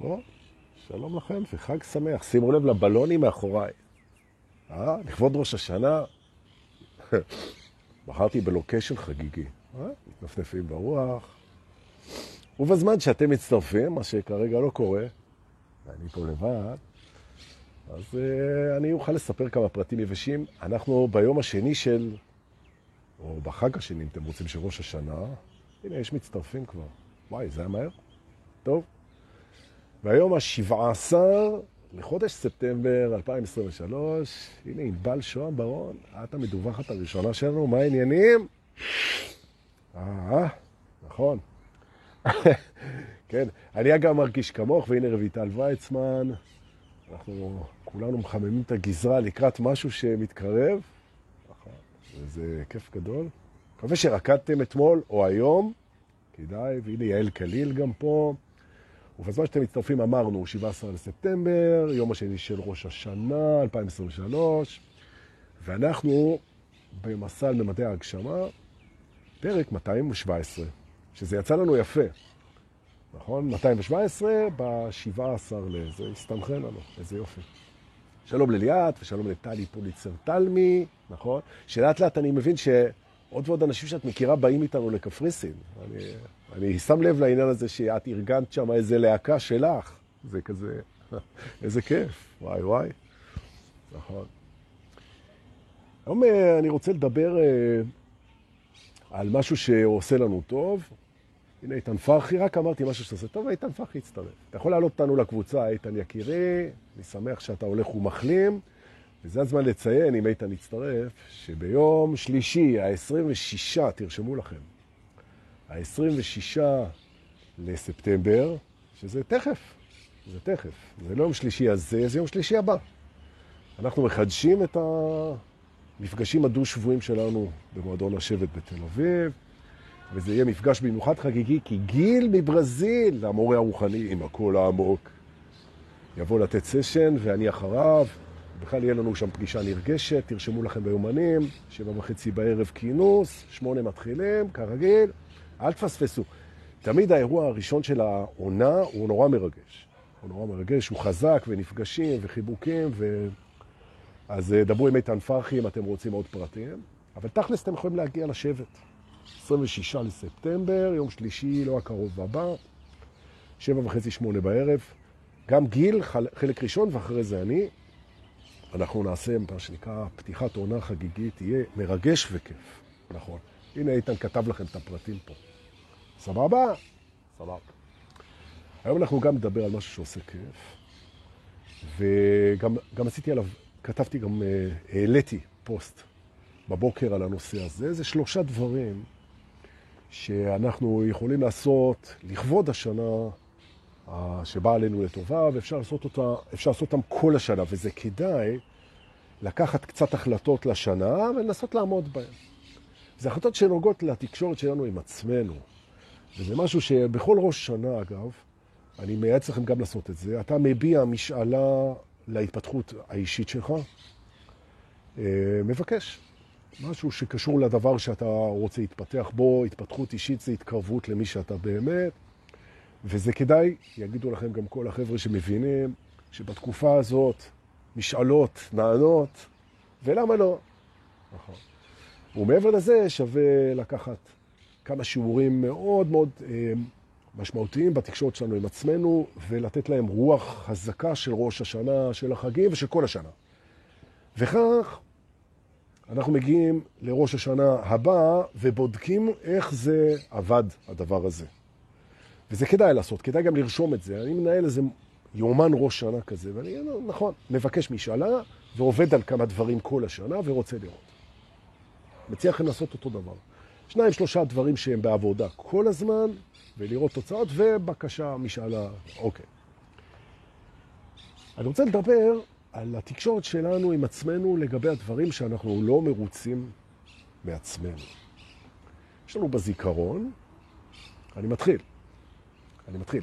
או, שלום לכם וחג שמח. שימו לב לבלונים מאחוריי. אה, לכבוד ראש השנה, בחרתי בלוקיישן חגיגי. אה? מתנפנפים ברוח. ובזמן שאתם מצטרפים, מה שכרגע לא קורה, ואני פה לבד, אז uh, אני אוכל לספר כמה פרטים יבשים. אנחנו ביום השני של, או בחג השני, אם אתם רוצים, של ראש השנה. הנה, יש מצטרפים כבר. וואי, זה היה מהר? טוב. והיום ה-17 לחודש ספטמבר 2023, הנה ענבל שוהם ברון, את המדווחת הראשונה שלנו, מה העניינים? אה, נכון. כן, אני אגב מרגיש כמוך, והנה רויטל ויצמן, אנחנו כולנו מחממים את הגזרה לקראת משהו שמתקרב, וזה כיף גדול. מקווה שרקדתם אתמול או היום, כדאי, והנה יעל קליל גם פה. ובזמן שאתם מצטרפים אמרנו, 17 לספטמבר, יום השני של ראש השנה, 2023, ואנחנו במסע על ממדי ההגשמה, פרק 217, שזה יצא לנו יפה, נכון? 217 ב-17 לזה, הסתנכן לנו, איזה יופי. שלום לליאת ושלום לטלי פוליצר תלמי, נכון? שלאט לאט אני מבין שעוד ועוד אנשים שאת מכירה באים איתנו לקפריסין. אני, אני שם לב לעניין הזה שאת ארגנת שם איזה להקה שלך. זה כזה, איזה כיף, וואי וואי. נכון. היום אה, אני רוצה לדבר אה, על משהו שעושה לנו טוב. הנה איתן פרחי, רק אמרתי משהו שעושה טוב, איתן פרחי הצטרף. אתה יכול לעלות אותנו לקבוצה, איתן יקירי, אני שמח שאתה הולך ומחלים. וזה הזמן לציין, אם איתן יצטרף, שביום שלישי, ה-26, תרשמו לכם, ה-26 לספטמבר, שזה תכף, זה תכף, זה לא יום שלישי הזה, זה יום שלישי הבא. אנחנו מחדשים את המפגשים הדו-שבועים שלנו במועדון השבט בתל אביב, וזה יהיה מפגש במיוחד חגיגי, כי גיל מברזיל, המורה הרוחני עם הקול העמוק, יבוא לתת סשן ואני אחריו. בכלל יהיה לנו שם פגישה נרגשת, תרשמו לכם ביומנים, שבע וחצי בערב כינוס, שמונה מתחילים, כרגיל. אל תפספסו. תמיד האירוע הראשון של העונה הוא נורא מרגש. הוא נורא מרגש, הוא חזק, ונפגשים, וחיבוקים, ו... אז אה, דברו עם איתן פרחי אם אתם רוצים עוד פרטים. אבל תכלס אתם יכולים להגיע לשבט. 26 לספטמבר, יום שלישי, לא הקרוב הבא, שבע וחצי, שמונה בערב. גם גיל, חלק ראשון, ואחרי זה אני. אנחנו נעשה מה שנקרא פתיחת עונה חגיגית, תהיה מרגש וכיף. נכון. הנה איתן כתב לכם את הפרטים פה. סבבה? סבבה. היום אנחנו גם נדבר על משהו שעושה כיף, וגם עשיתי עליו, כתבתי גם, אה, העליתי פוסט בבוקר על הנושא הזה. זה שלושה דברים שאנחנו יכולים לעשות לכבוד השנה שבאה עלינו לטובה, ואפשר לעשות, אותה, אפשר לעשות אותם כל השנה, וזה כדאי לקחת קצת החלטות לשנה ולנסות לעמוד בהן. זה החלטות שנוגעות לתקשורת שלנו עם עצמנו. וזה משהו שבכל ראש שנה, אגב, אני מייעץ לכם גם לעשות את זה. אתה מביע משאלה להתפתחות האישית שלך, אה, מבקש. משהו שקשור לדבר שאתה רוצה להתפתח בו, התפתחות אישית זה התקרבות למי שאתה באמת, וזה כדאי, יגידו לכם גם כל החבר'ה שמבינים, שבתקופה הזאת משאלות נענות, ולמה לא? נכון. ומעבר לזה שווה לקחת כמה שיעורים מאוד מאוד אה, משמעותיים בתקשורת שלנו עם עצמנו, ולתת להם רוח חזקה של ראש השנה, של החגים ושל כל השנה. וכך אנחנו מגיעים לראש השנה הבא ובודקים איך זה עבד, הדבר הזה. וזה כדאי לעשות, כדאי גם לרשום את זה. אני מנהל איזה יומן ראש שנה כזה, ואני, נכון, מבקש משאלה ועובד על כמה דברים כל השנה ורוצה לראות. מציע לכם לעשות אותו דבר. שניים, שלושה דברים שהם בעבודה כל הזמן, ולראות תוצאות, ובקשה, משאלה, אוקיי. אני רוצה לדבר על התקשורת שלנו עם עצמנו לגבי הדברים שאנחנו לא מרוצים מעצמנו. יש לנו בזיכרון, אני מתחיל, אני מתחיל.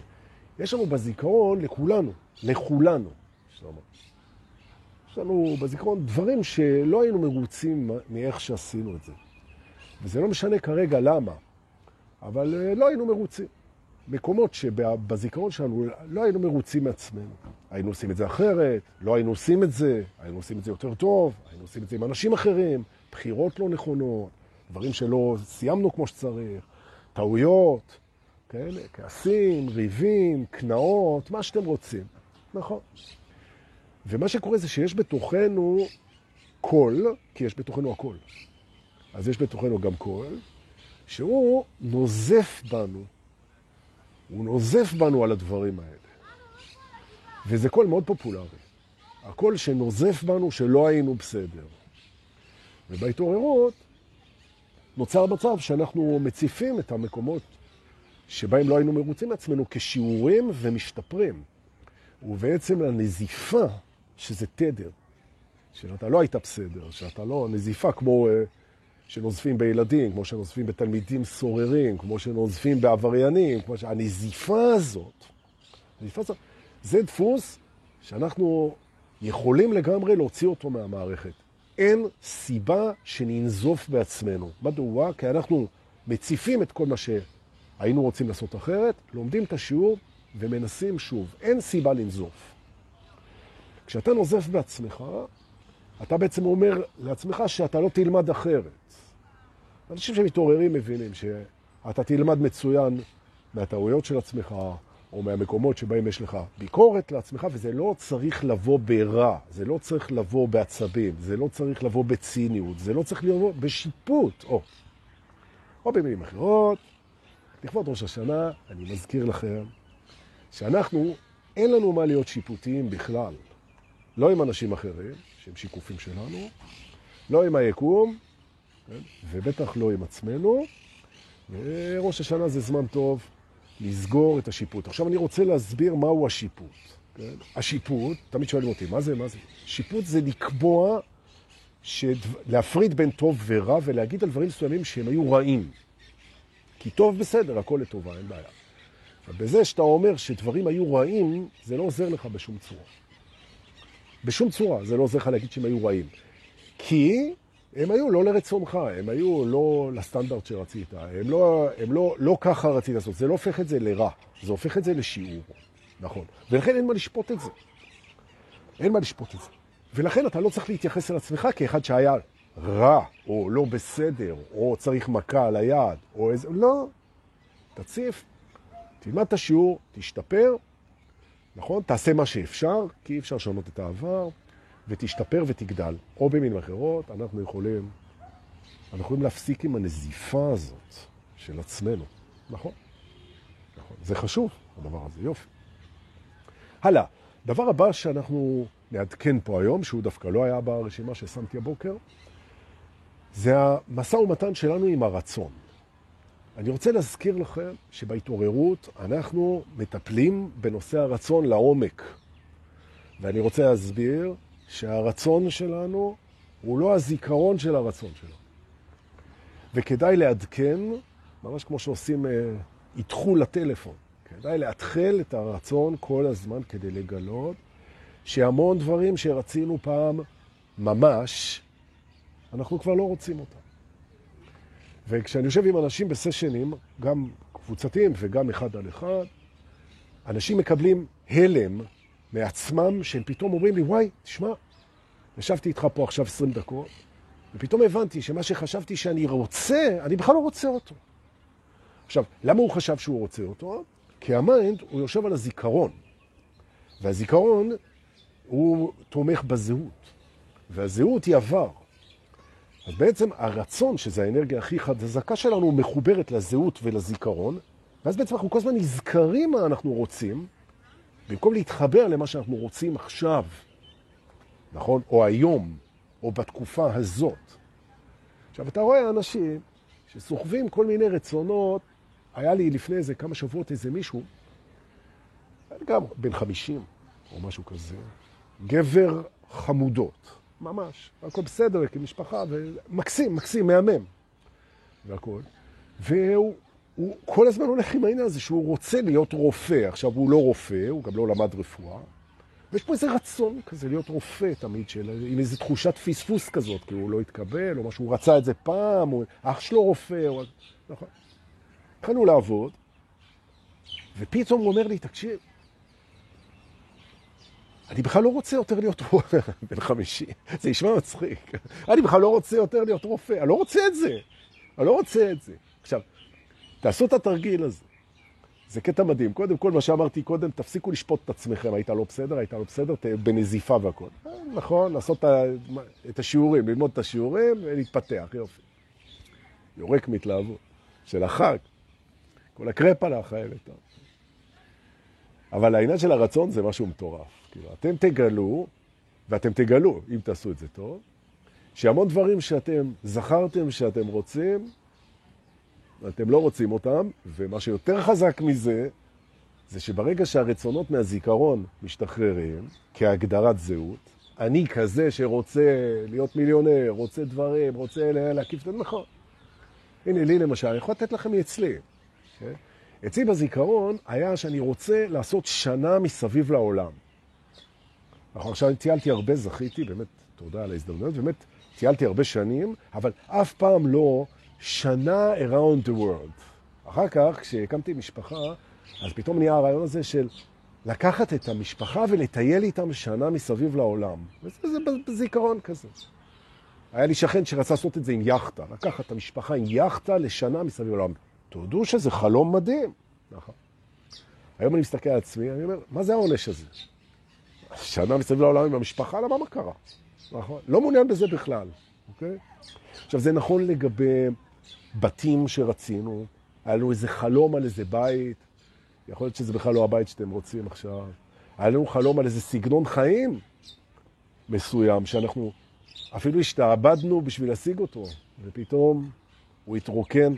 יש לנו בזיכרון לכולנו, לכולנו, לנו. יש לנו בזיכרון דברים שלא היינו מרוצים מאיך שעשינו את זה. וזה לא משנה כרגע למה, אבל אה, לא היינו מרוצים. מקומות שבזיכרון שלנו לא היינו מרוצים מעצמנו. היינו עושים את זה אחרת, לא היינו עושים את זה, היינו עושים את זה יותר טוב, היינו עושים את זה עם אנשים אחרים, בחירות לא נכונות, דברים שלא סיימנו כמו שצריך, טעויות, כאלה, כעסים, ריבים, קנאות, מה שאתם רוצים. נכון. ומה שקורה זה שיש בתוכנו קול, כי יש בתוכנו הכל. אז יש בתוכנו גם קול, שהוא נוזף בנו. הוא נוזף בנו על הדברים האלה. וזה קול מאוד פופולרי. הקול שנוזף בנו שלא היינו בסדר. ובהתעוררות נוצר מצב שאנחנו מציפים את המקומות שבהם לא היינו מרוצים מעצמנו כשיעורים ומשתפרים. ובעצם הנזיפה, שזה תדר, שאתה לא היית בסדר, שאתה לא, נזיפה כמו uh, שנוזפים בילדים, כמו שנוזפים בתלמידים סוררים, כמו שנוזפים בעבריינים, כמו ש... הנזיפה הזאת, הנזיפה הזאת, זה דפוס שאנחנו יכולים לגמרי להוציא אותו מהמערכת. אין סיבה שננזוף בעצמנו. מדוע? כי אנחנו מציפים את כל מה שהיינו רוצים לעשות אחרת, לומדים את השיעור ומנסים שוב. אין סיבה לנזוף. כשאתה נוזף בעצמך, אתה בעצם אומר לעצמך שאתה לא תלמד אחרת. אנשים שמתעוררים מבינים שאתה תלמד מצוין מהטעויות של עצמך, או מהמקומות שבהם יש לך ביקורת לעצמך, וזה לא צריך לבוא ברע, זה לא צריך לבוא בעצבים, זה לא צריך לבוא בציניות, זה לא צריך לבוא בשיפוט, או, או במילים אחרות. לכבוד ראש השנה, אני מזכיר לכם שאנחנו, אין לנו מה להיות שיפוטיים בכלל. לא עם אנשים אחרים, שהם שיקופים שלנו, לא עם היקום, כן? ובטח לא עם עצמנו. וראש השנה זה זמן טוב לסגור את השיפוט. עכשיו אני רוצה להסביר מהו השיפוט. כן? השיפוט, תמיד שואלים אותי, מה זה, מה זה? שיפוט זה לקבוע, שדו... להפריד בין טוב ורע ולהגיד על דברים מסוימים שהם היו רעים. כי טוב בסדר, הכל לטובה, אין בעיה. בזה שאתה אומר שדברים היו רעים, זה לא עוזר לך בשום צורה. בשום צורה זה לא עוזר לך להגיד שהם היו רעים. כי הם היו לא לרצונך, הם היו לא לסטנדרט שרצית, הם לא, הם לא, לא ככה רצית לעשות, זה לא הופך את זה לרע, זה הופך את זה לשיעור, נכון. ולכן אין מה לשפוט את זה. אין מה לשפוט את זה. ולכן אתה לא צריך להתייחס אל עצמך כאחד שהיה רע, או לא בסדר, או צריך מכה על היד, או איזה... לא. תציף, תלמד את השיעור, תשתפר, נכון? תעשה מה שאפשר, כי אי אפשר לשנות את העבר, ותשתפר ותגדל. או במילים אחרות, אנחנו יכולים, אנחנו יכולים להפסיק עם הנזיפה הזאת של עצמנו. נכון? נכון. זה חשוב, הדבר הזה, יופי. הלאה, דבר הבא שאנחנו נעדכן פה היום, שהוא דווקא לא היה ברשימה ששמתי הבוקר, זה המשא ומתן שלנו עם הרצון. אני רוצה להזכיר לכם שבהתעוררות אנחנו מטפלים בנושא הרצון לעומק. ואני רוצה להסביר שהרצון שלנו הוא לא הזיכרון של הרצון שלנו. וכדאי לעדכן, ממש כמו שעושים איתחו אה, לטלפון, כדאי להתחל את הרצון כל הזמן כדי לגלות שהמון דברים שרצינו פעם ממש, אנחנו כבר לא רוצים אותם. וכשאני יושב עם אנשים בסשנים, גם קבוצתיים וגם אחד על אחד, אנשים מקבלים הלם מעצמם, שהם פתאום אומרים לי, וואי, תשמע, ישבתי איתך פה עכשיו 20 דקות, ופתאום הבנתי שמה שחשבתי שאני רוצה, אני בכלל לא רוצה אותו. עכשיו, למה הוא חשב שהוא רוצה אותו? כי ה mind הוא יושב על הזיכרון, והזיכרון הוא תומך בזהות, והזהות היא עבר. אז בעצם הרצון, שזה האנרגיה הכי חזקה שלנו, מחוברת לזהות ולזיכרון, ואז בעצם אנחנו כל הזמן נזכרים מה אנחנו רוצים, במקום להתחבר למה שאנחנו רוצים עכשיו, נכון? או היום, או בתקופה הזאת. עכשיו, אתה רואה אנשים שסוחבים כל מיני רצונות. היה לי לפני איזה כמה שבועות איזה מישהו, גם בן חמישים או משהו כזה, גבר חמודות, ממש, הכל בסדר כמשפחה, ומקסים, מקסים, מהמם, והכל. והוא הוא כל הזמן הולך עם העניין הזה שהוא רוצה להיות רופא. עכשיו, הוא לא רופא, הוא גם לא למד רפואה. ויש פה איזה רצון כזה להיות רופא תמיד, של, עם איזו תחושת פספוס כזאת, כי הוא לא התקבל, או משהו, הוא רצה את זה פעם, או אח שלו רופא, או... נכון. התחלנו לעבוד, ופתאום הוא אומר לי, תקשיב, אני בכלל לא רוצה יותר להיות רופא, בן חמישי, זה נשמע מצחיק. אני בכלל לא רוצה יותר להיות רופא, אני לא רוצה את זה. אני לא רוצה את זה. עכשיו, תעשו את התרגיל הזה. זה קטע מדהים. קודם כל, מה שאמרתי קודם, תפסיקו לשפוט את עצמכם. היית לא בסדר, היית לא בסדר, בנזיפה והכל. אה, נכון, לעשות את השיעורים, ללמוד את השיעורים ולהתפתח, יופי. יורק מתלהבות של החג. כל הקרפ הלך, טוב. אבל העניין של הרצון זה משהו מטורף. כאילו, אתם תגלו, ואתם תגלו, אם תעשו את זה טוב, שהמון דברים שאתם זכרתם שאתם רוצים, אתם לא רוצים אותם, ומה שיותר חזק מזה, זה שברגע שהרצונות מהזיכרון משתחררים, כהגדרת זהות, אני כזה שרוצה להיות מיליונר, רוצה דברים, רוצה להקיף את נכון. הנה, לי למשל, אני יכול לתת לכם מאצלי. Okay? אוקיי? אצלי בזיכרון היה שאני רוצה לעשות שנה מסביב לעולם. אנחנו עכשיו טיילתי הרבה, זכיתי, באמת, תודה על ההזדמנות, באמת טיילתי הרבה שנים, אבל אף פעם לא שנה around the world. אחר כך, כשהקמתי משפחה, אז פתאום נהיה הרעיון הזה של לקחת את המשפחה ולטייל איתם שנה מסביב לעולם. וזה זה בזיכרון כזה. היה לי שכן שרצה לעשות את זה עם יאכטה, לקחת את המשפחה עם יאכטה לשנה מסביב לעולם. תודו שזה חלום מדהים. נכון. היום אני מסתכל על עצמי, אני אומר, מה זה העונש הזה? שנה מסביב לעולם עם המשפחה, למה מה קרה? נכון? לא מעוניין בזה בכלל, אוקיי? עכשיו, זה נכון לגבי בתים שרצינו, היה לנו איזה חלום על איזה בית, יכול להיות שזה בכלל לא הבית שאתם רוצים עכשיו. היה לנו חלום על איזה סגנון חיים מסוים, שאנחנו אפילו השתעבדנו בשביל להשיג אותו, ופתאום הוא התרוקן.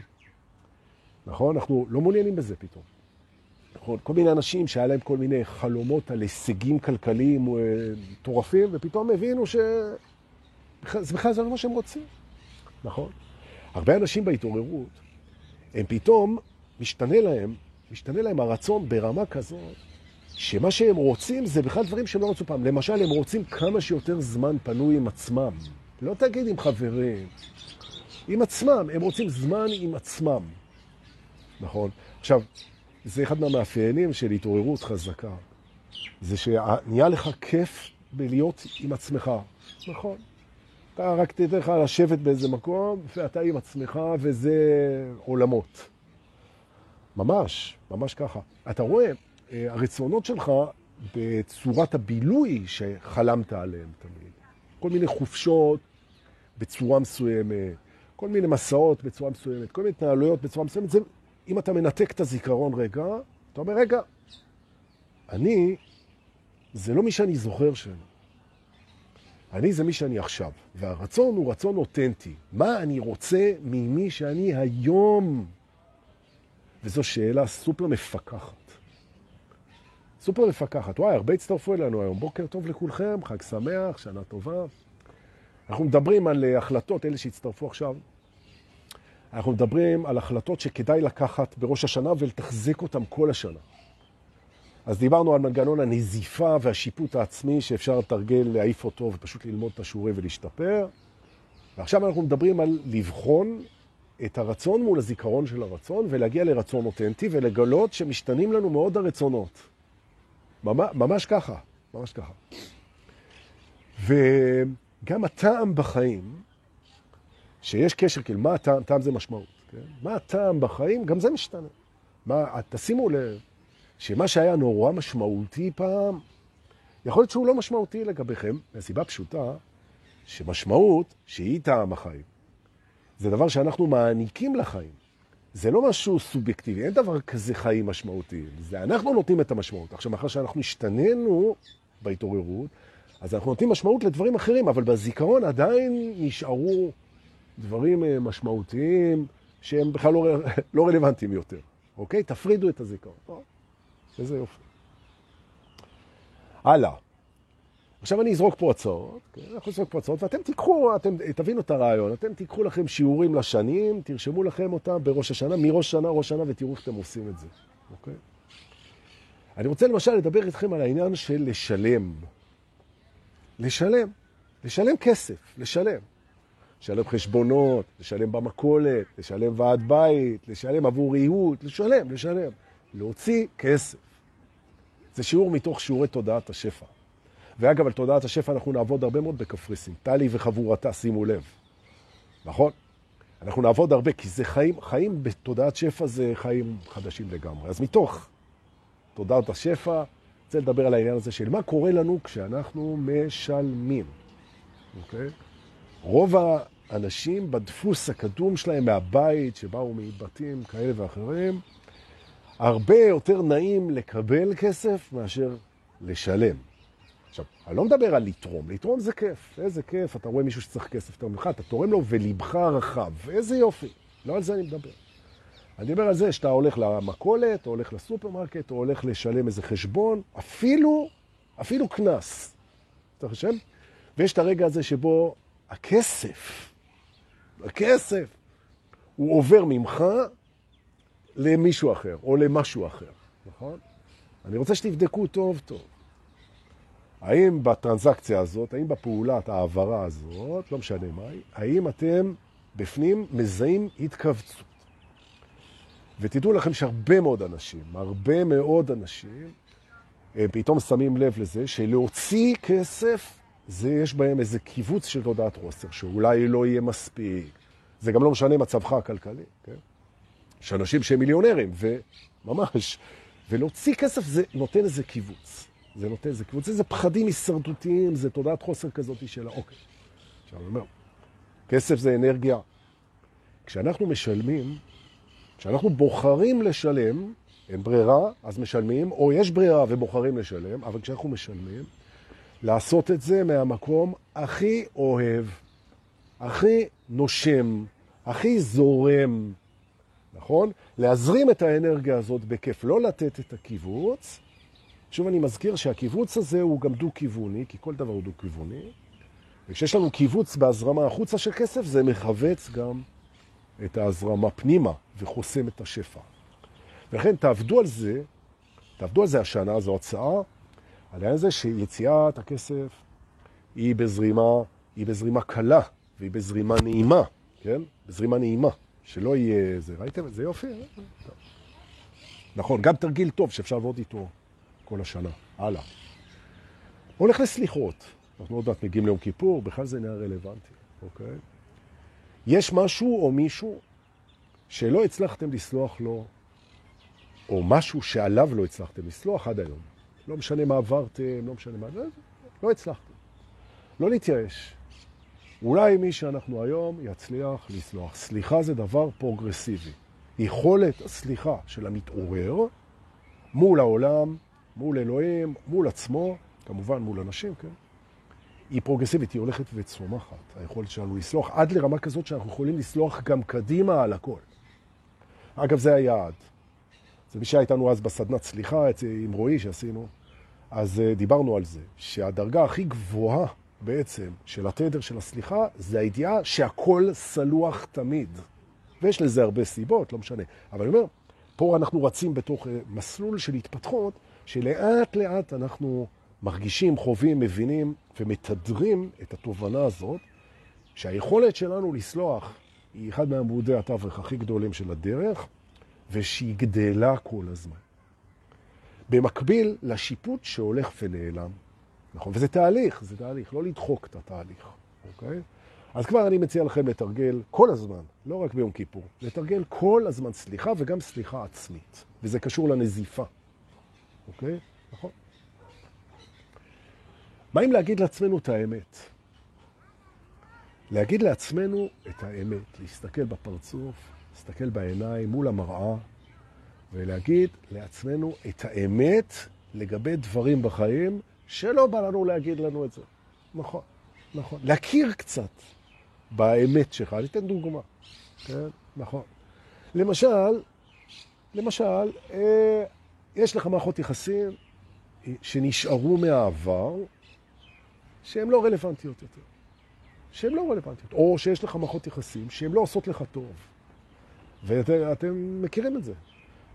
נכון? אנחנו לא מעוניינים בזה פתאום. נכון? כל מיני אנשים שהיה להם כל מיני חלומות על הישגים כלכליים אה, מטורפים, ופתאום הבינו שזה בכלל זה לא מה שהם רוצים. נכון? הרבה אנשים בהתעוררות, הם פתאום, משתנה להם, משתנה להם הרצון ברמה כזאת, שמה שהם רוצים זה בכלל דברים שהם לא רצו פעם. למשל, הם רוצים כמה שיותר זמן פנוי עם עצמם. לא תגיד עם חברים, עם עצמם. הם רוצים זמן עם עצמם. נכון? עכשיו, זה אחד מהמאפיינים של התעוררות חזקה. זה שנהיה לך כיף בלהיות עם עצמך. נכון. אתה רק תדע לך לשבת באיזה מקום, ואתה עם עצמך, וזה עולמות. ממש, ממש ככה. אתה רואה, אה, הרצונות שלך בצורת הבילוי שחלמת עליהם תמיד. כל מיני חופשות בצורה מסוימת, כל מיני מסעות בצורה מסוימת, כל מיני התנהלויות בצורה מסוימת. זה, אם אתה מנתק את הזיכרון רגע, אתה אומר, רגע, אני, זה לא מי שאני זוכר שאני. אני זה מי שאני עכשיו, והרצון הוא רצון אותנטי. מה אני רוצה ממי שאני היום? וזו שאלה סופר מפקחת. סופר מפקחת. וואי, הרבה הצטרפו אלינו היום. בוקר טוב לכולכם, חג שמח, שנה טובה. אנחנו מדברים על אה, החלטות, אלה שהצטרפו עכשיו. אנחנו מדברים על החלטות שכדאי לקחת בראש השנה ולתחזק אותן כל השנה. אז דיברנו על מנגנון הנזיפה והשיפוט העצמי שאפשר לתרגל, להעיף אותו ופשוט ללמוד את השיעורים ולהשתפר. ועכשיו אנחנו מדברים על לבחון את הרצון מול הזיכרון של הרצון ולהגיע לרצון אותנטי ולגלות שמשתנים לנו מאוד הרצונות. ממש ככה, ממש ככה. וגם הטעם בחיים, שיש קשר, כאילו, מה הטעם? טעם זה משמעות. כן? מה הטעם בחיים? גם זה משתנה. מה, תשימו לב שמה שהיה נורא משמעותי פעם, יכול להיות שהוא לא משמעותי לגביכם, מהסיבה פשוטה, שמשמעות שהיא טעם החיים. זה דבר שאנחנו מעניקים לחיים. זה לא משהו סובייקטיבי, אין דבר כזה חיים משמעותיים. זה אנחנו נותנים את המשמעות. עכשיו, מאחר שאנחנו השתננו בהתעוררות, אז אנחנו נותנים משמעות לדברים אחרים, אבל בזיכרון עדיין נשארו דברים אה, משמעותיים שהם בכלל לא, לא רלוונטיים יותר. אוקיי? תפרידו את הזיכרון. איזה יופי. הלאה. עכשיו אני אזרוק פה הצעות, כן? אנחנו נזרוק פה הצעות, ואתם תיקחו, אתם תבינו את הרעיון, אתם תיקחו לכם שיעורים לשנים, תרשמו לכם אותם בראש השנה, מראש שנה, ראש שנה, ותראו איך אתם עושים את זה, אוקיי? אני רוצה למשל לדבר איתכם על העניין של לשלם. לשלם. לשלם כסף, לשלם. לשלם חשבונות, לשלם במכולת, לשלם ועד בית, לשלם עבור ריהוט, לשלם, לשלם. להוציא כסף. זה שיעור מתוך שיעורי תודעת השפע. ואגב, על תודעת השפע אנחנו נעבוד הרבה מאוד בקפריסין. טלי וחבורתה, שימו לב. נכון? אנחנו נעבוד הרבה, כי זה חיים, חיים בתודעת שפע זה חיים חדשים לגמרי. אז מתוך תודעת השפע, רוצה לדבר על העניין הזה של מה קורה לנו כשאנחנו משלמים, אוקיי? רוב האנשים בדפוס הקדום שלהם מהבית, שבאו מבתים כאלה ואחרים, הרבה יותר נעים לקבל כסף מאשר לשלם. עכשיו, אני לא מדבר על לתרום, לתרום זה כיף, איזה כיף, אתה רואה מישהו שצריך כסף יותר ממך, אתה תורם לו ולבך רחב, איזה יופי, לא על זה אני מדבר. אני מדבר על זה שאתה הולך למכולת, או הולך לסופרמרקט, או הולך לשלם איזה חשבון, אפילו, אפילו כנס. אתה חושב? ויש את הרגע הזה שבו הכסף, הכסף, הוא עובר ממך למישהו אחר, או למשהו אחר, נכון? אני רוצה שתבדקו טוב טוב. האם בטרנזקציה הזאת, האם בפעולת העברה הזאת, לא משנה מה היא, האם אתם בפנים מזהים התכווצות? ותדעו לכם שהרבה מאוד אנשים, הרבה מאוד אנשים, אה, פתאום שמים לב לזה שלהוציא כסף, זה יש בהם איזה קיבוץ של תודעת חוסר, שאולי לא יהיה מספיק. זה גם לא משנה מצבך הכלכלי, כן? יש אנשים שהם מיליונרים, וממש, ולהוציא כסף זה נותן איזה קיבוץ. זה נותן איזה קיבוץ, איזה פחדים הישרדותיים, זה תודעת חוסר כזאת של האוקיי. עכשיו אני אומר, כסף זה אנרגיה. כשאנחנו משלמים, כשאנחנו בוחרים לשלם, אין ברירה, אז משלמים, או יש ברירה ובוחרים לשלם, אבל כשאנחנו משלמים, לעשות את זה מהמקום הכי אוהב, הכי נושם, הכי זורם, נכון? להזרים את האנרגיה הזאת בכיף, לא לתת את הקיבוץ. שוב אני מזכיר שהקיבוץ הזה הוא גם דו-כיווני, כי כל דבר הוא דו-כיווני. וכשיש לנו קיבוץ בהזרמה החוצה של כסף, זה מחווץ גם את ההזרמה פנימה וחוסם את השפע. ולכן תעבדו על זה, תעבדו על זה השנה, זו הצעה, העניין הזה שיציאת הכסף היא בזרימה, היא בזרימה קלה והיא בזרימה נעימה, כן? בזרימה נעימה, שלא יהיה זה. ראיתם את זה יופי? טוב. נכון, גם תרגיל טוב שאפשר לעבוד איתו כל השנה. הלאה. הולך לסליחות. אנחנו עוד מעט מגיעים ליום כיפור, בכלל זה נהיה רלוונטי, אוקיי? יש משהו או מישהו שלא הצלחתם לסלוח לו, או משהו שעליו לא הצלחתם לסלוח עד היום. לא משנה מה עברתם, לא משנה מה... לא הצלחתם. לא להתייאש. אולי מי שאנחנו היום יצליח לסלוח. סליחה זה דבר פרוגרסיבי. יכולת הסליחה של המתעורר מול העולם, מול אלוהים, מול עצמו, כמובן מול אנשים, כן? היא פרוגרסיבית, היא הולכת וצומחת, היכולת שלנו לסלוח, עד לרמה כזאת שאנחנו יכולים לסלוח גם קדימה על הכל. אגב, זה היעד. זה מי שהיה איתנו אז בסדנת סליחה עם רועי שעשינו, אז אה, דיברנו על זה, שהדרגה הכי גבוהה בעצם של התדר של הסליחה, זה הידיעה שהכל סלוח תמיד. ויש לזה הרבה סיבות, לא משנה. אבל אני אומר, פה אנחנו רצים בתוך אה, מסלול של התפתחות, שלאט לאט אנחנו מרגישים, חווים, מבינים ומתדרים את התובנה הזאת, שהיכולת שלנו לסלוח היא אחד מעמודי התווך הכי גדולים של הדרך, ושהיא גדלה כל הזמן. במקביל לשיפוט שהולך ונעלם. נכון, וזה תהליך, זה תהליך, לא לדחוק את התהליך, אוקיי? אז כבר אני מציע לכם לתרגל כל הזמן, לא רק ביום כיפור, לתרגל כל הזמן סליחה וגם סליחה עצמית, וזה קשור לנזיפה, אוקיי? נכון. מה אם להגיד לעצמנו את האמת? להגיד לעצמנו את האמת, להסתכל בפרצוף, להסתכל בעיניים מול המראה, ולהגיד לעצמנו את האמת לגבי דברים בחיים שלא בא לנו להגיד לנו את זה. נכון, נכון. להכיר קצת באמת שלך. אני אתן דוגמה. כן, נכון. למשל, למשל, אה, יש לך מערכות יחסים שנשארו מהעבר, שהן לא רלוונטיות יותר. שהן לא רלוונטיות. או שיש לך מערכות יחסים שהן לא עושות לך טוב. ואתם מכירים את זה.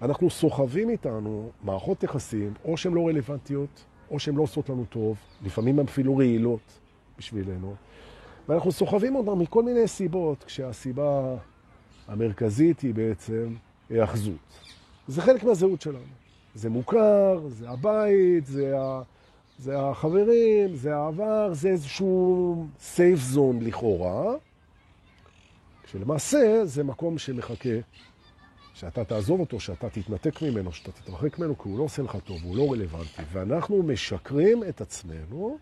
אנחנו סוחבים איתנו מערכות יחסים, או שהן לא רלוונטיות, או שהן לא עושות לנו טוב, לפעמים הן אפילו רעילות בשבילנו, ואנחנו סוחבים אותן מכל מיני סיבות, כשהסיבה המרכזית היא בעצם היאחזות. זה חלק מהזהות שלנו. זה מוכר, זה הבית, זה, ה... זה החברים, זה העבר, זה איזשהו סייף זון לכאורה, כשלמעשה זה מקום שמחכה שאתה תעזוב אותו, שאתה תתנתק ממנו, שאתה תתרחק ממנו, כי הוא לא עושה לך טוב, הוא לא רלוונטי. ואנחנו משקרים את עצמנו,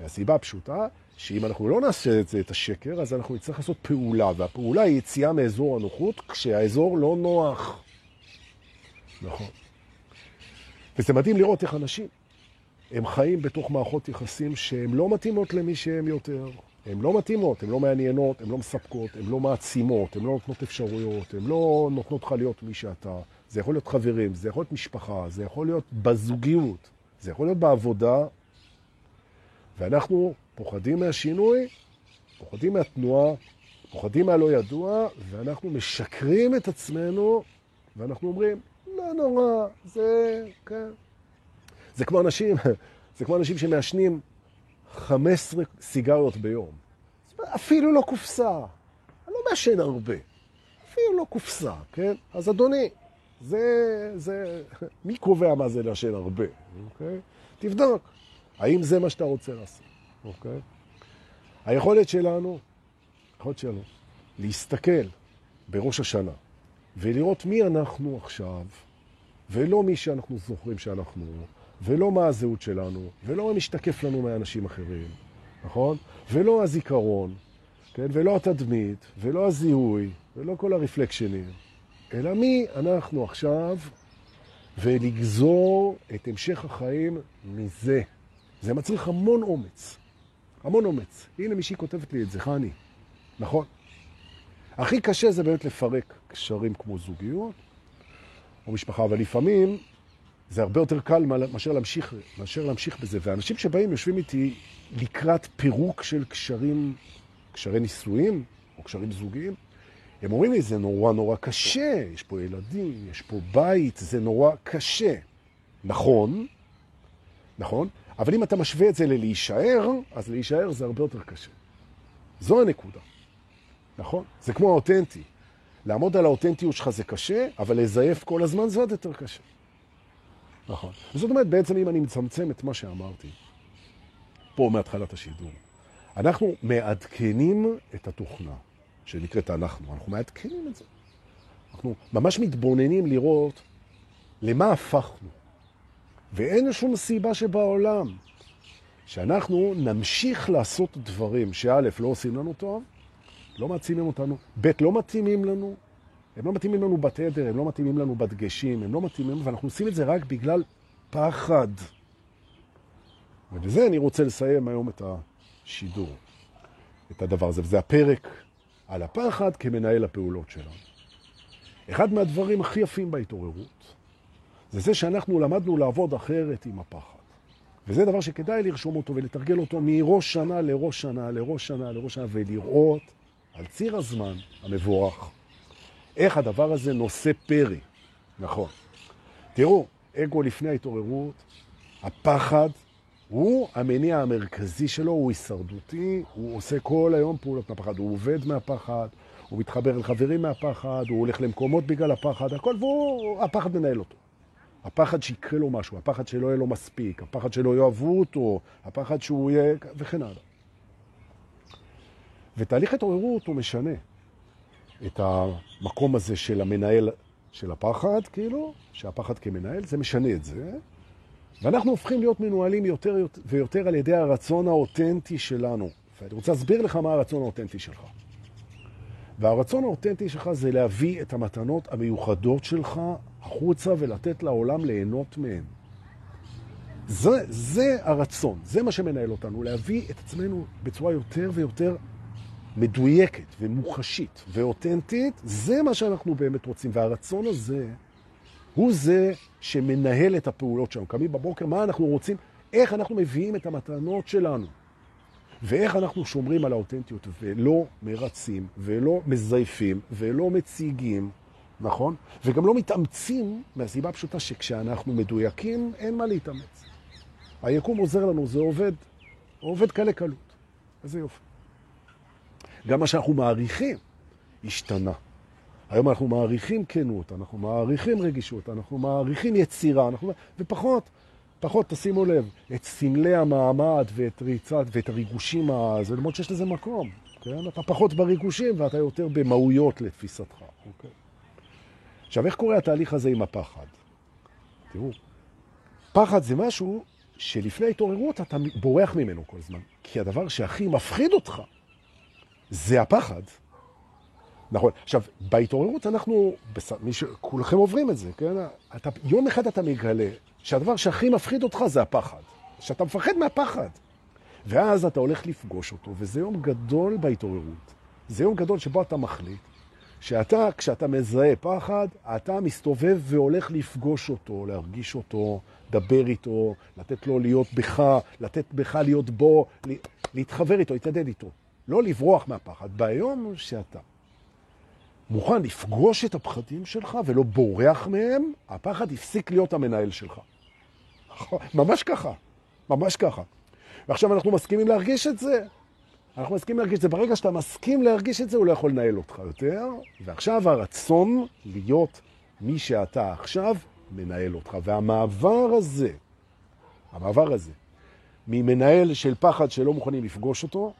מהסיבה הפשוטה, שאם אנחנו לא נעשה את זה, את השקר, אז אנחנו נצטרך לעשות פעולה, והפעולה היא יציאה מאזור הנוחות כשהאזור לא נוח. נכון. וזה מדהים לראות איך אנשים, הם חיים בתוך מערכות יחסים שהן לא מתאימות למי שהם יותר. הן לא מתאימות, הן לא מעניינות, הן לא מספקות, הן לא מעצימות, הן לא נותנות אפשרויות, הן לא נותנות לך להיות מי שאתה. זה יכול להיות חברים, זה יכול להיות משפחה, זה יכול להיות בזוגיות, זה יכול להיות בעבודה, ואנחנו פוחדים מהשינוי, פוחדים מהתנועה, פוחדים מהלא ידוע, ואנחנו משקרים את עצמנו, ואנחנו אומרים, לא נורא, זה, כן. זה כמו אנשים, זה כמו אנשים שמעשנים 15 סיגריות ביום. אפילו לא קופסה. אני לא מעשן הרבה. אפילו לא קופסה, כן? אז אדוני, זה, זה, מי קובע מה זה לעשן הרבה, אוקיי? תבדוק, האם זה מה שאתה רוצה לעשות, אוקיי? היכולת שלנו, היכולת שלנו, להסתכל בראש השנה ולראות מי אנחנו עכשיו, ולא מי שאנחנו זוכרים שאנחנו, ולא מה הזהות שלנו, ולא מה משתקף לנו מאנשים אחרים, נכון? ולא הזיכרון, כן? ולא התדמית, ולא הזיהוי, ולא כל הרפלקשנים, אלא מי אנחנו עכשיו, ולגזור את המשך החיים מזה. זה מצריך המון אומץ. המון אומץ. הנה מישהי כותבת לי את זה, חני. נכון. הכי קשה זה באמת לפרק קשרים כמו זוגיות או משפחה, אבל לפעמים זה הרבה יותר קל מאשר להמשיך, מאשר להמשיך בזה. ואנשים שבאים יושבים איתי לקראת פירוק של קשרים, קשרי נישואים או קשרים זוגיים, הם אומרים לי, זה נורא נורא קשה, יש פה ילדים, יש פה בית, זה נורא קשה. נכון, נכון, אבל אם אתה משווה את זה ללהישאר, אז להישאר זה הרבה יותר קשה. זו הנקודה, נכון? זה כמו האותנטי. לעמוד על האותנטיות שלך זה קשה, אבל לזייף כל הזמן זה עוד יותר קשה. נכון. זאת אומרת, בעצם אם אני מצמצם את מה שאמרתי, פה מהתחלת השידור, אנחנו מעדכנים את התוכנה, שנקראת אנחנו, אנחנו מעדכנים את זה. אנחנו ממש מתבוננים לראות למה הפכנו. ואין שום סיבה שבעולם שאנחנו נמשיך לעשות דברים שא' לא עושים לנו טוב, לא מעצימים אותנו, ב' לא מתאימים לנו, הם לא מתאימים לנו בתדר, הם לא מתאימים לנו בדגשים, הם לא מתאימים, ואנחנו עושים את זה רק בגלל פחד. ובזה אני רוצה לסיים היום את השידור, את הדבר הזה, וזה הפרק על הפחד כמנהל הפעולות שלנו. אחד מהדברים הכי יפים בהתעוררות זה זה שאנחנו למדנו לעבוד אחרת עם הפחד. וזה דבר שכדאי לרשום אותו ולתרגל אותו מראש שנה לראש שנה לראש שנה לראש שנה ולראות על ציר הזמן המבורך איך הדבר הזה נושא פרי. נכון. תראו, אגו לפני ההתעוררות, הפחד הוא המניע המרכזי שלו, הוא הישרדותי, הוא עושה כל היום פעולות מהפחד, הוא עובד מהפחד, הוא מתחבר אל חברים מהפחד, הוא הולך למקומות בגלל הפחד, הכל, והוא, הפחד מנהל אותו. הפחד שיקרה לו משהו, הפחד שלא יהיה לו מספיק, הפחד שלא יאהבו אותו, הפחד שהוא יהיה, וכן הלאה. ותהליך התעוררות הוא משנה. את המקום הזה של המנהל של הפחד, כאילו, שהפחד כמנהל, זה משנה את זה. ואנחנו הופכים להיות מנוהלים יותר ויותר על ידי הרצון האותנטי שלנו. ואני רוצה להסביר לך מה הרצון האותנטי שלך. והרצון האותנטי שלך זה להביא את המתנות המיוחדות שלך החוצה ולתת לעולם ליהנות מהן. זה, זה הרצון, זה מה שמנהל אותנו, להביא את עצמנו בצורה יותר ויותר מדויקת ומוחשית ואותנטית, זה מה שאנחנו באמת רוצים. והרצון הזה הוא זה שמנהל את הפעולות שלנו. קמים בבוקר, מה אנחנו רוצים? איך אנחנו מביאים את המתנות שלנו. ואיך אנחנו שומרים על האותנטיות ולא מרצים ולא מזייפים ולא מציגים, נכון? וגם לא מתאמצים מהסיבה הפשוטה שכשאנחנו מדויקים אין מה להתאמץ. היקום עוזר לנו, זה עובד, עובד קלה קלות. איזה יופי. גם מה שאנחנו מעריכים השתנה. היום אנחנו מעריכים כנות, אנחנו מעריכים רגישות, אנחנו מעריכים יצירה, אנחנו... ופחות, פחות, תשימו לב, את סמלי המעמד ואת ריצת ואת הריגושים, זה למרות שיש לזה מקום, כן? אתה פחות בריגושים ואתה יותר במהויות לתפיסתך, אוקיי? עכשיו, איך קורה התהליך הזה עם הפחד? תראו, פחד זה משהו שלפני ההתעוררות אתה בורח ממנו כל הזמן. כי הדבר שהכי מפחיד אותך זה הפחד. נכון. עכשיו, בהתעוררות אנחנו, בס... ש... כולכם עוברים את זה, כן? אתה, יום אחד אתה מגלה שהדבר שהכי מפחיד אותך זה הפחד. שאתה מפחד מהפחד. ואז אתה הולך לפגוש אותו, וזה יום גדול בהתעוררות. זה יום גדול שבו אתה מחליט שאתה, כשאתה מזהה פחד, אתה מסתובב והולך לפגוש אותו, להרגיש אותו, לדבר איתו, לתת לו להיות בך, לתת בך להיות בו, להתחבר איתו, להתעדד איתו. לא לברוח מהפחד. ביום שאתה מוכן לפגוש את הפחדים שלך ולא בורח מהם, הפחד הפסיק להיות המנהל שלך. ממש ככה, ממש ככה. ועכשיו אנחנו מסכימים להרגיש את זה. אנחנו מסכימים להרגיש את זה. ברגע שאתה מסכים להרגיש את זה, הוא לא יכול לנהל אותך יותר. ועכשיו הרצון להיות מי שאתה עכשיו, מנהל אותך. והמעבר הזה, המעבר הזה, ממנהל של פחד שלא מוכנים לפגוש אותו,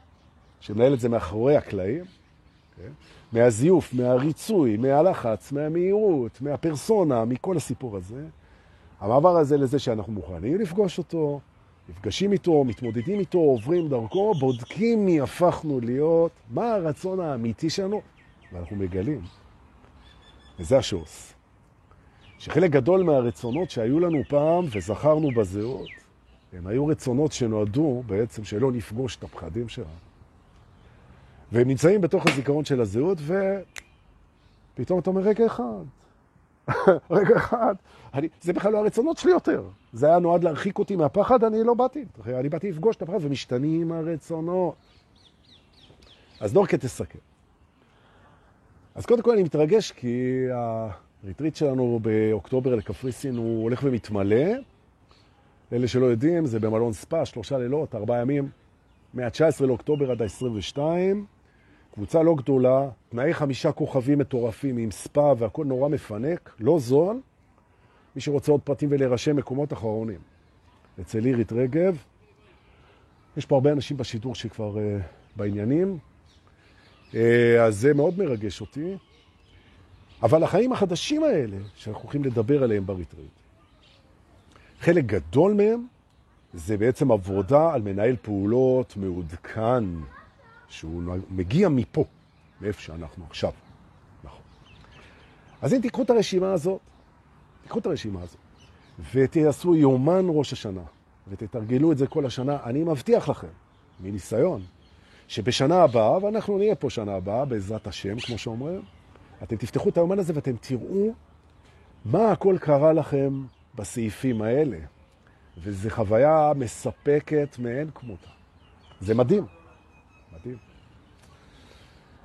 שמנהל את זה מאחורי הקלעים, okay? כן? מהזיוף, מהריצוי, מהלחץ, מהמהירות, מהפרסונה, מכל הסיפור הזה, המעבר הזה לזה שאנחנו מוכנים לפגוש אותו, נפגשים איתו, מתמודדים איתו, עוברים דרכו, בודקים מי הפכנו להיות, מה הרצון האמיתי שלנו, ואנחנו מגלים. וזה השוס. שחלק גדול מהרצונות שהיו לנו פעם וזכרנו בזהות, הם היו רצונות שנועדו בעצם שלא נפגוש את הפחדים שלנו. והם נמצאים בתוך הזיכרון של הזהות, ופתאום אתה אומר, רגע אחד, רגע אחד, אני, זה בכלל לא הרצונות שלי יותר. זה היה נועד להרחיק אותי מהפחד, אני לא באתי. אני באתי לפגוש את הפחד, ומשתנים הרצונות. אז דורקה תסכם. אז קודם כל אני מתרגש כי הריטריט שלנו באוקטובר לקפריסין הוא הולך ומתמלא. אלה שלא יודעים, זה במלון ספא, שלושה לילות, ארבעה ימים, מה-19 לאוקטובר עד ה-22. קבוצה לא גדולה, תנאי חמישה כוכבים מטורפים עם ספא והכל נורא מפנק, לא זול. מי שרוצה עוד פרטים ולהירשם מקומות אחרונים. אצל אירית רגב. יש פה הרבה אנשים בשידור שכבר uh, בעניינים. Uh, אז זה מאוד מרגש אותי. אבל החיים החדשים האלה, שאנחנו הולכים לדבר עליהם בריטריט, חלק גדול מהם זה בעצם עבודה על מנהל פעולות מעודכן, שהוא מגיע מפה, מאיפה שאנחנו עכשיו. נכון. אז אם תיקחו את הרשימה הזאת, תיקחו את הרשימה הזאת, ותעשו יומן ראש השנה, ותתרגלו את זה כל השנה, אני מבטיח לכם, מניסיון, שבשנה הבאה, ואנחנו נהיה פה שנה הבאה, בעזרת השם, כמו שאומרים, אתם תפתחו את היומן הזה ואתם תראו מה הכל קרה לכם בסעיפים האלה. וזו חוויה מספקת מאין כמותה. זה מדהים. מדהים.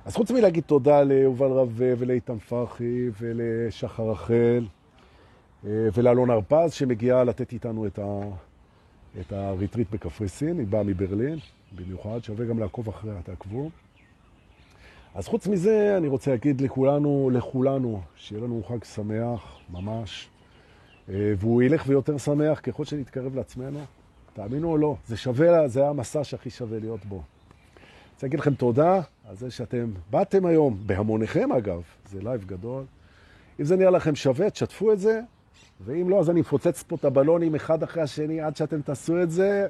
אז חוץ מלהגיד תודה ליובל רווה ולאיתן פרחי ולשחר רחל אה, ולאלון הרפז שמגיעה לתת איתנו את, ה... את הריטריט בקפריסין, היא באה מברלין במיוחד, שווה גם לעקוב אחריה, תעקבו. אז חוץ מזה אני רוצה להגיד לכולנו, לכולנו, שיהיה לנו חג שמח, ממש. אה, והוא ילך ויותר שמח ככל שנתקרב לעצמנו. תאמינו או לא, זה שווה, זה המסע שהכי שווה להיות בו. רוצה להגיד לכם תודה על זה שאתם באתם היום, בהמוניכם אגב, זה לייב גדול. אם זה נראה לכם שווה, תשתפו את זה, ואם לא, אז אני מפוצץ פה את הבלונים אחד אחרי השני עד שאתם תעשו את זה.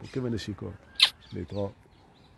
בוקרים ונשיקות. להתראות.